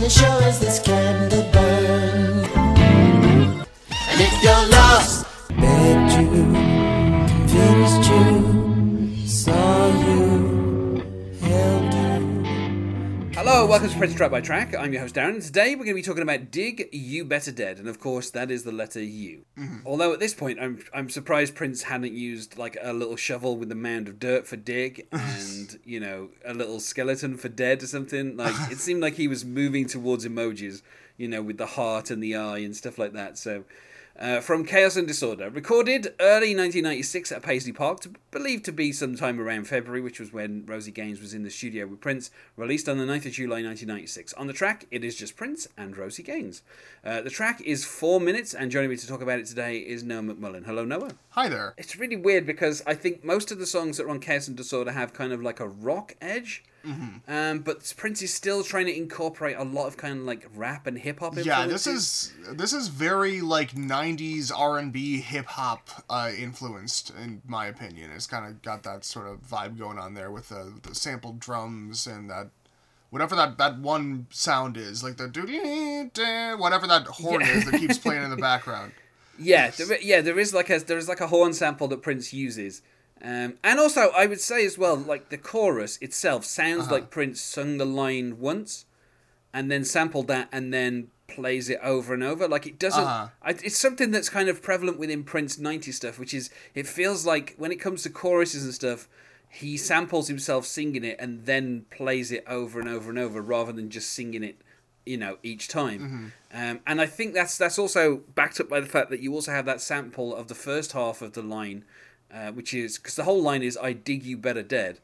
and it sure as this candle welcome to Prince Track by Track. I'm your host Darren. and Today we're going to be talking about Dig You Better Dead, and of course that is the letter U. Mm-hmm. Although at this point I'm I'm surprised Prince hadn't used like a little shovel with a mound of dirt for dig, and you know a little skeleton for dead or something. Like it seemed like he was moving towards emojis, you know, with the heart and the eye and stuff like that. So. Uh, from Chaos and Disorder, recorded early 1996 at Paisley Park, to, believed to be sometime around February, which was when Rosie Gaines was in the studio with Prince, released on the 9th of July 1996. On the track, it is just Prince and Rosie Gaines. Uh, the track is four minutes, and joining me to talk about it today is Noah McMullen. Hello, Noah. Hi there. It's really weird because I think most of the songs that are on Chaos and Disorder have kind of like a rock edge. Mm-hmm. Um, but Prince is still trying to incorporate a lot of kind of like rap and hip hop. Yeah, this is this is very like '90s R&B hip hop uh, influenced, in my opinion. It's kind of got that sort of vibe going on there with the, the sampled drums and that whatever that, that one sound is, like the whatever that horn Yeah. is that keeps playing in the background. Yeah, there, yeah, there is like a there is like a horn sample that Prince uses, um, and also I would say as well, like the chorus itself sounds Uh-huh. like Prince sung the line once, and then sampled that, and then plays it over and over. Like it doesn't. Uh-huh. I, it's something that's kind of prevalent within Prince '90s stuff, which is it feels like when it comes to choruses and stuff. He samples himself singing it and then plays it over and over and over rather than just singing it you know each time um, and i think that's that's also backed up by the fact that you also have that sample of the first half of the line uh, which is because the whole line is i dig you better dead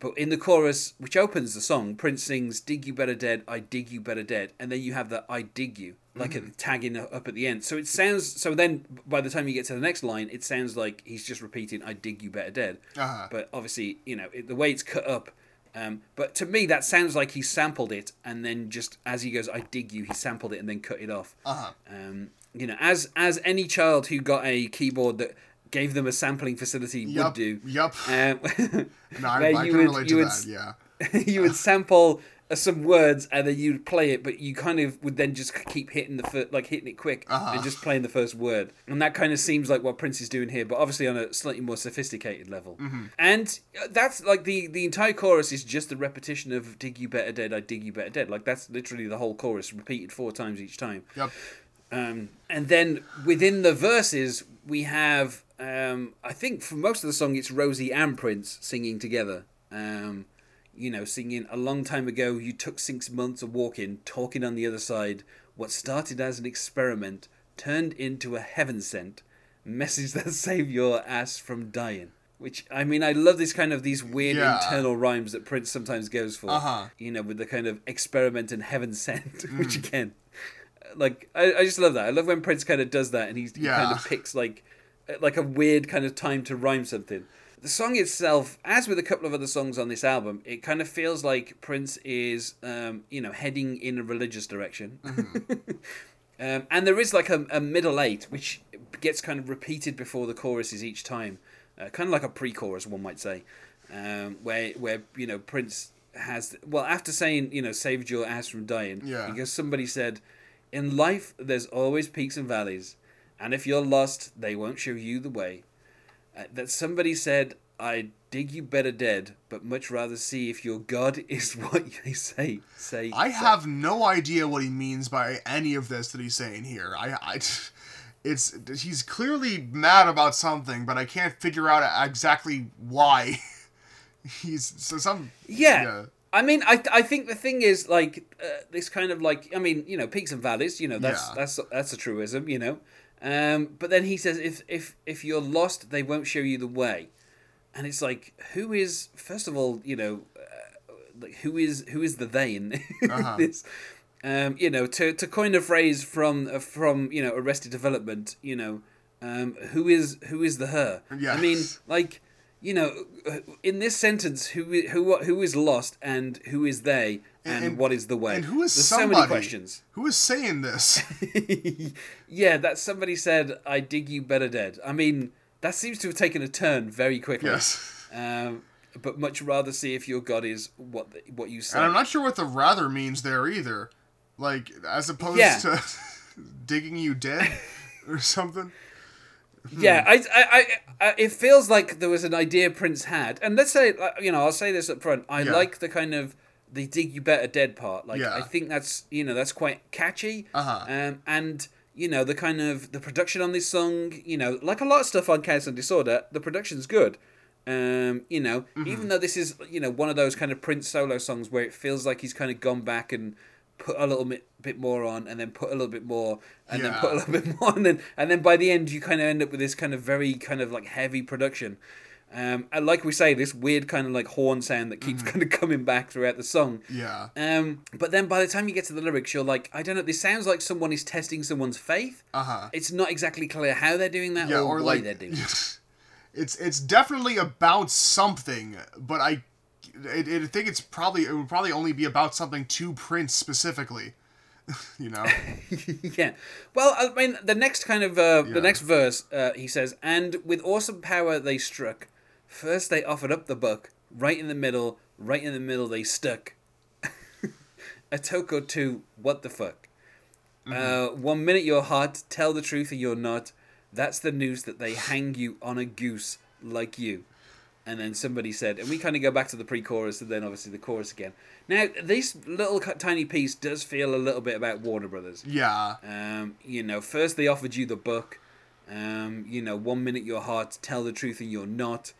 but in the chorus which opens the song prince sings dig you better dead i dig you better dead and then you have the i dig you like a tagging up at the end so it sounds so then by the time you get to the next line it sounds like he's just repeating i dig you better dead Uh-huh. but obviously you know it, the way it's cut up um, but to me, that sounds like he sampled it and then just as he goes, "I dig you," he sampled it and then cut it off. Uh-huh. Um, you know, as as any child who got a keyboard that gave them a sampling facility would do. yup. Um, No, I, I you can would- relate to would that. Yeah. you would sample uh, some words and then you'd play it, but you kind of would then just keep hitting the fir- like hitting it quick Uh-huh. and just playing the first word, and that kind of seems like what Prince is doing here, but obviously on a slightly more sophisticated level. Mm-hmm. And uh, that's like the the entire chorus is just a repetition of "Dig you better dead, I dig you better dead." Like that's literally the whole chorus repeated four times each time. Yep. Um, and then within the verses, we have, um, I think for most of the song, it's Rosie and Prince singing together. Um, you know, singing a long time ago, you took six months of walking, talking on the other side. What started as an experiment turned into a heaven sent message that saved your ass from dying. Which I mean, I love this kind of these weird Yeah. internal rhymes that Prince sometimes goes for. Uh-huh. You know, with the kind of experiment and heaven sent, which again, like I, I just love that. I love when Prince kind of does that, and he's, he kind of picks like like a weird kind of time to rhyme something. The song itself, as with a couple of other songs on this album, it kind of feels like Prince is, um, you know, heading in a religious direction. um, and there is like a, a middle eight, which gets kind of repeated before the choruses each time, uh, kind of like a pre-chorus, one might say, um, where where you know Prince has well after saying you know saved your ass from dying, Yeah. because somebody said, in life there's always peaks and valleys, and if you're lost, they won't show you the way. Uh, that somebody said, I dig you better dead, but much rather see if your God is what they say. Say. I say." have no idea what he means by any of this that he's saying here. I, I, it's he's clearly mad about something, but I can't figure out exactly why. he's so some Yeah. I mean, I, I think the thing is like uh, this kind of like I mean you know peaks and valleys you know that's Yeah. that's that's a truism you know, um, but then he says if if if you're lost they won't show you the way, and it's like who is first of all you know, uh, like who is who is the they in Uh-huh. this, um, you know to to coin a phrase from uh, from you know Arrested Development you know, um, who is who is the her? I mean like you know, in this sentence, who who who is lost and who is they and, And- what is the way? and who is There's somebody? so many questions. Who is saying this? yeah, that somebody said, "I dig you better dead." I mean, that seems to have taken a turn very quickly. yes. Um, but much rather see if your god is what the, what you say. And I'm not sure what the rather means there either. like as opposed Yeah. to digging you dead or something. Yeah, Hmm. I, I, I, I, it feels like there was an idea Prince had, and let's say, you know, I'll say this up front. I Yeah. like the kind of the "dig you better dead" part. Like, Yeah. I think that's you know that's quite catchy. Uh-huh. Um, and you know the kind of the production on this song, you know, like a lot of stuff on Chaos and Disorder, the production's good. Um, you know, Mm-hmm. even though this is you know one of those kind of Prince solo songs where it feels like he's kind of gone back and put a little bit, bit more on, and then put a little bit more, and then put a little bit more, and then and then by the end you kind of end up with this kind of very kind of like heavy production. Um, and like we say, this weird kind of like horn sound that keeps kind of coming back throughout the song. Mm-hmm. Yeah. Um, but then by the time you get to the lyrics, you're like, I don't know. This sounds like someone is testing someone's faith. Uh huh. It's not exactly clear how they're doing that Yeah, or, or why like they're doing it. it's it's definitely about something, but I, I, I think it's probably it would probably only be about something to Prince specifically. you know. yeah. Well, I mean, the next kind of uh, Yeah. the next verse, uh, he says, "And with awesome power they struck. First they offered up the book. Right in the middle, right in the middle they stuck. A or two. What the fuck? Uh, one minute you're hot, tell the truth or you're not. That's the news that they hang you on a goose like you." And then somebody said, and we kind of go back to the pre-chorus and then obviously the chorus again. Now, this little tiny piece does feel a little bit about Warner Brothers. Yeah. Um, you know, first they offered you the book. Um, you know, one minute you're hot, tell the truth and you're not.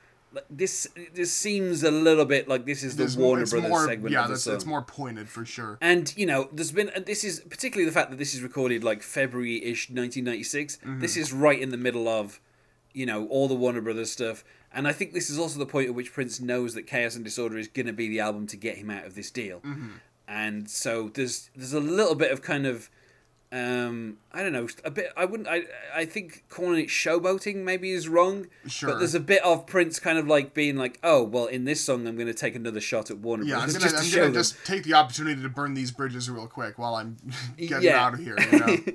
This this seems a little bit like this is the There's Warner it's Brothers more, segment yeah, of the that's, it's more pointed for sure. And you know, there's been this is particularly the fact that this is recorded like February-ish, 1996. Mm-hmm. This is right in the middle of, you know, all the Warner Brothers stuff. And I think this is also the point at which Prince knows that Chaos and Disorder is going to be the album to get him out of this deal. Mm-hmm. And so there's there's a little bit of kind of um I don't know a bit I wouldn't I I think calling it showboating maybe is wrong Sure. but there's a bit of Prince kind of like being like oh well in this song I'm going to take another shot at Warner Yeah, I'm gonna, just I'm show gonna just take the opportunity to burn these bridges real quick while I'm getting Yeah. out of here. You know?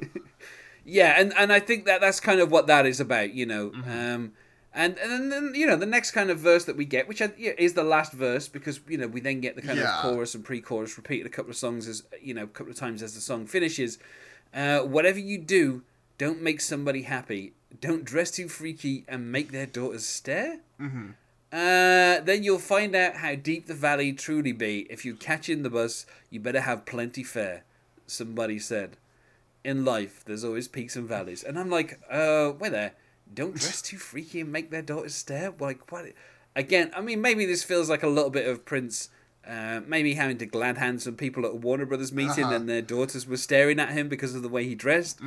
Yeah, and, and I think that that's kind of what that is about, you know. Mm-hmm. Um, and and then you know the next kind of verse that we get, which is the last verse, because you know we then get the kind Yeah. of chorus and pre-chorus repeated a couple of songs as you know a couple of times as the song finishes. Uh, whatever you do, don't make somebody happy. Don't dress too freaky and make their daughters stare. Mm-hmm. Uh, then you'll find out how deep the valley truly be. If you catch in the bus, you better have plenty fare. Somebody said in life, there's always peaks and valleys. And I'm like, uh, where there. Don't dress too freaky and make their daughters stare. Like, what? Again, I mean, maybe this feels like a little bit of Prince. Uh, maybe having to glad hand some people at a Warner Brothers meeting, Uh-huh. and their daughters were staring at him because of the way he dressed.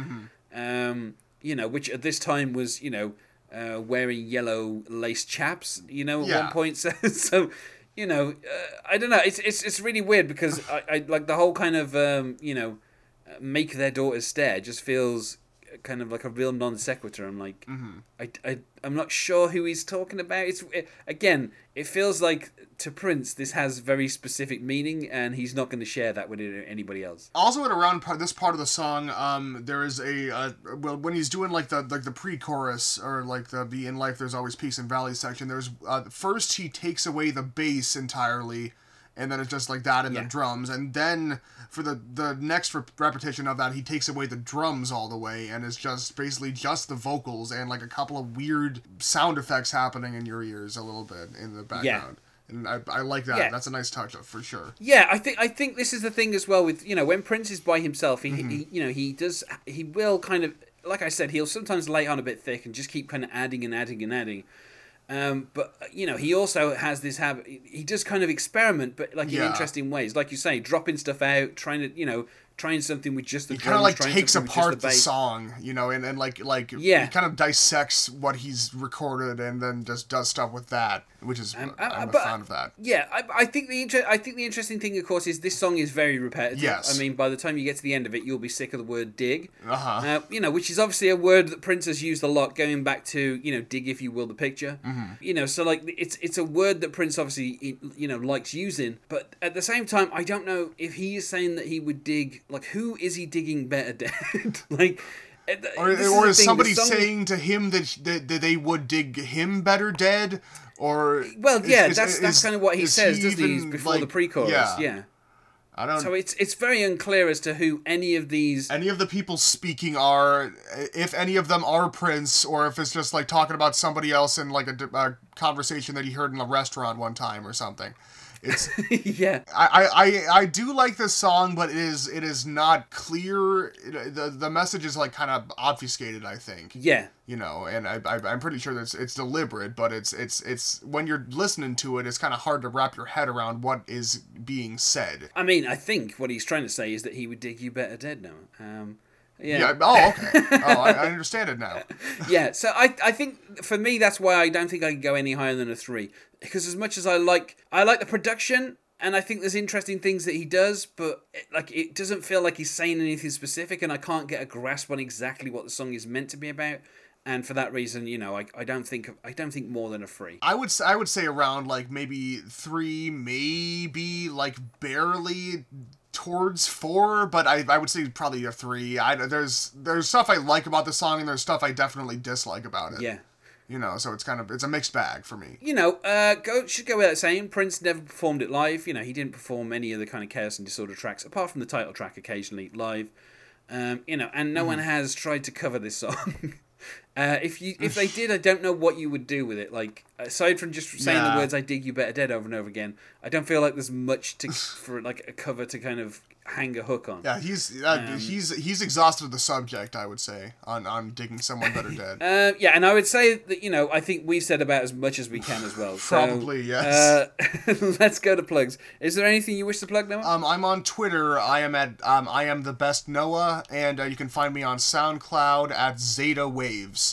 Um, you know, which at this time was, you know, uh, wearing yellow lace chaps. You know, at Yeah. one point. So, so you know, uh, I don't know. It's it's it's really weird because I, I like the whole kind of um, you know uh, make their daughters stare just feels kind of like a real non sequitur. I'm like, I, I, I'm not sure who he's talking about. It's it, again, it feels like to Prince this has very specific meaning, and he's not going to share that with anybody else. also at around part, this part of the song um there is a uh, well when he's doing like the like the pre-chorus or like the "Be in life there's always peace and valleys section there's uh, first he takes away the bass entirely and then it's just like that and Yeah. the drums and then for the the next rep- repetition of that he takes away the drums all the way and it's just basically just the vocals and like a couple of weird sound effects happening in your ears a little bit in the background and I, I like that Yeah. that's a nice touch for sure Yeah, I think I think this is the thing as well with you know when Prince is by himself, he, Mm-hmm. he you know he does he will kind of like I said he'll sometimes lay on a bit thick and just keep kind of adding and adding and adding. Um, but you know he also has this habit. He does kind of experiment, but like in Yeah. interesting ways, like you say, dropping stuff out, trying to you know trying something with just the he kind of like takes apart just the, song, you know, and, and like like Yeah. he kind of dissects what he's recorded and then just does stuff with that, which is Um, I'm uh, a fan of that. Yeah, I, I think the inter- I think the interesting thing, of course, is this song is very repetitive. Yes. I mean, by the time you get to the end of it, you'll be sick of the word dig. Uh-huh. Uh, you know, which is obviously a word that Prince has used a lot, going back to you know, dig if you will the picture. Mm-hmm. You know, so like it's it's a word that Prince obviously you know likes using, but at the same time, I don't know if he is saying that he would dig. Like, who is he digging better dead? like. uh, Or, or is somebody song- saying to him that, that that they would dig him better dead? Or Well, yeah, is- that's that's is- kind of what he says, doesn't he? Before the pre-chorus, yeah. yeah. I don't. So it's it's very unclear as to who any of these. any of the people speaking are, if any of them are Prince, or if it's just like talking about somebody else in like a conversation that he heard in a restaurant one time or something. It's yeah, I, I I do like this song, but it is it is not clear. It- the The message is like kind of obfuscated. I think yeah, you know, and I, I I'm pretty sure that it's, it's deliberate, but it's it's it's when you're listening to it, it's kind of hard to wrap your head around what is being said. I mean, I think what he's trying to say is that he would dig you better dead now. Um, yeah. Yeah. Oh, okay. oh, I, I understand it now. yeah, so I I think for me that's why I don't think I can go any higher than a three because as much as I like I like the production and I think there's interesting things that he does, but it, like it doesn't feel like he's saying anything specific, and I can't get a grasp on exactly what the song is meant to be about. And for that reason, you know, I, I don't think I don't think more than a three. I would I would say around like maybe three, maybe like barely towards four, but I, I would say probably a three. I there's there's stuff I like about the song and there's stuff I definitely dislike about it. Yeah. You know, so it's kind of it's a mixed bag for me. you know, uh, go should go without saying. Prince never performed it live. You know, he didn't perform any of the kind of chaos and disorder tracks apart from the title track occasionally live. Um, you know, and no one has tried to cover this song. uh, if you if they did, I don't know what you would do with it. Like aside from just saying Yeah. the words "I dig you better dead" over and over again, I don't feel like there's much to for like a cover to kind of hang a hook on. Yeah, he's uh, he's he's exhausted the subject. I would say on on digging someone better dead. Uh, yeah, and I would say that you know I think we've said about as much as we can as well. So, Probably, yes. Uh, let's go to plugs. Is there anything you wish to plug, Noah? Um, I'm on Twitter. I am at um, I am the best Noah, and uh, you can find me on SoundCloud at Zeta Waves,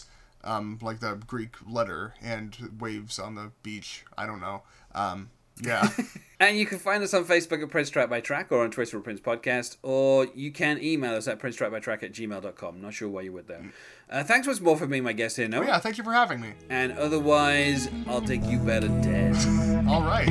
um, like the Greek letter and waves on the beach. I don't know. Um, yeah. And you can find us on Facebook at Prince Track by Track or on Twitter at Prince Podcast, or you can email us at princetrackbytrack at gmail.com. Not sure why you would though. Uh, thanks once more for being my guest here, Noah. Oh, yeah. Thank you for having me. And otherwise, I'll take you better dead. All right.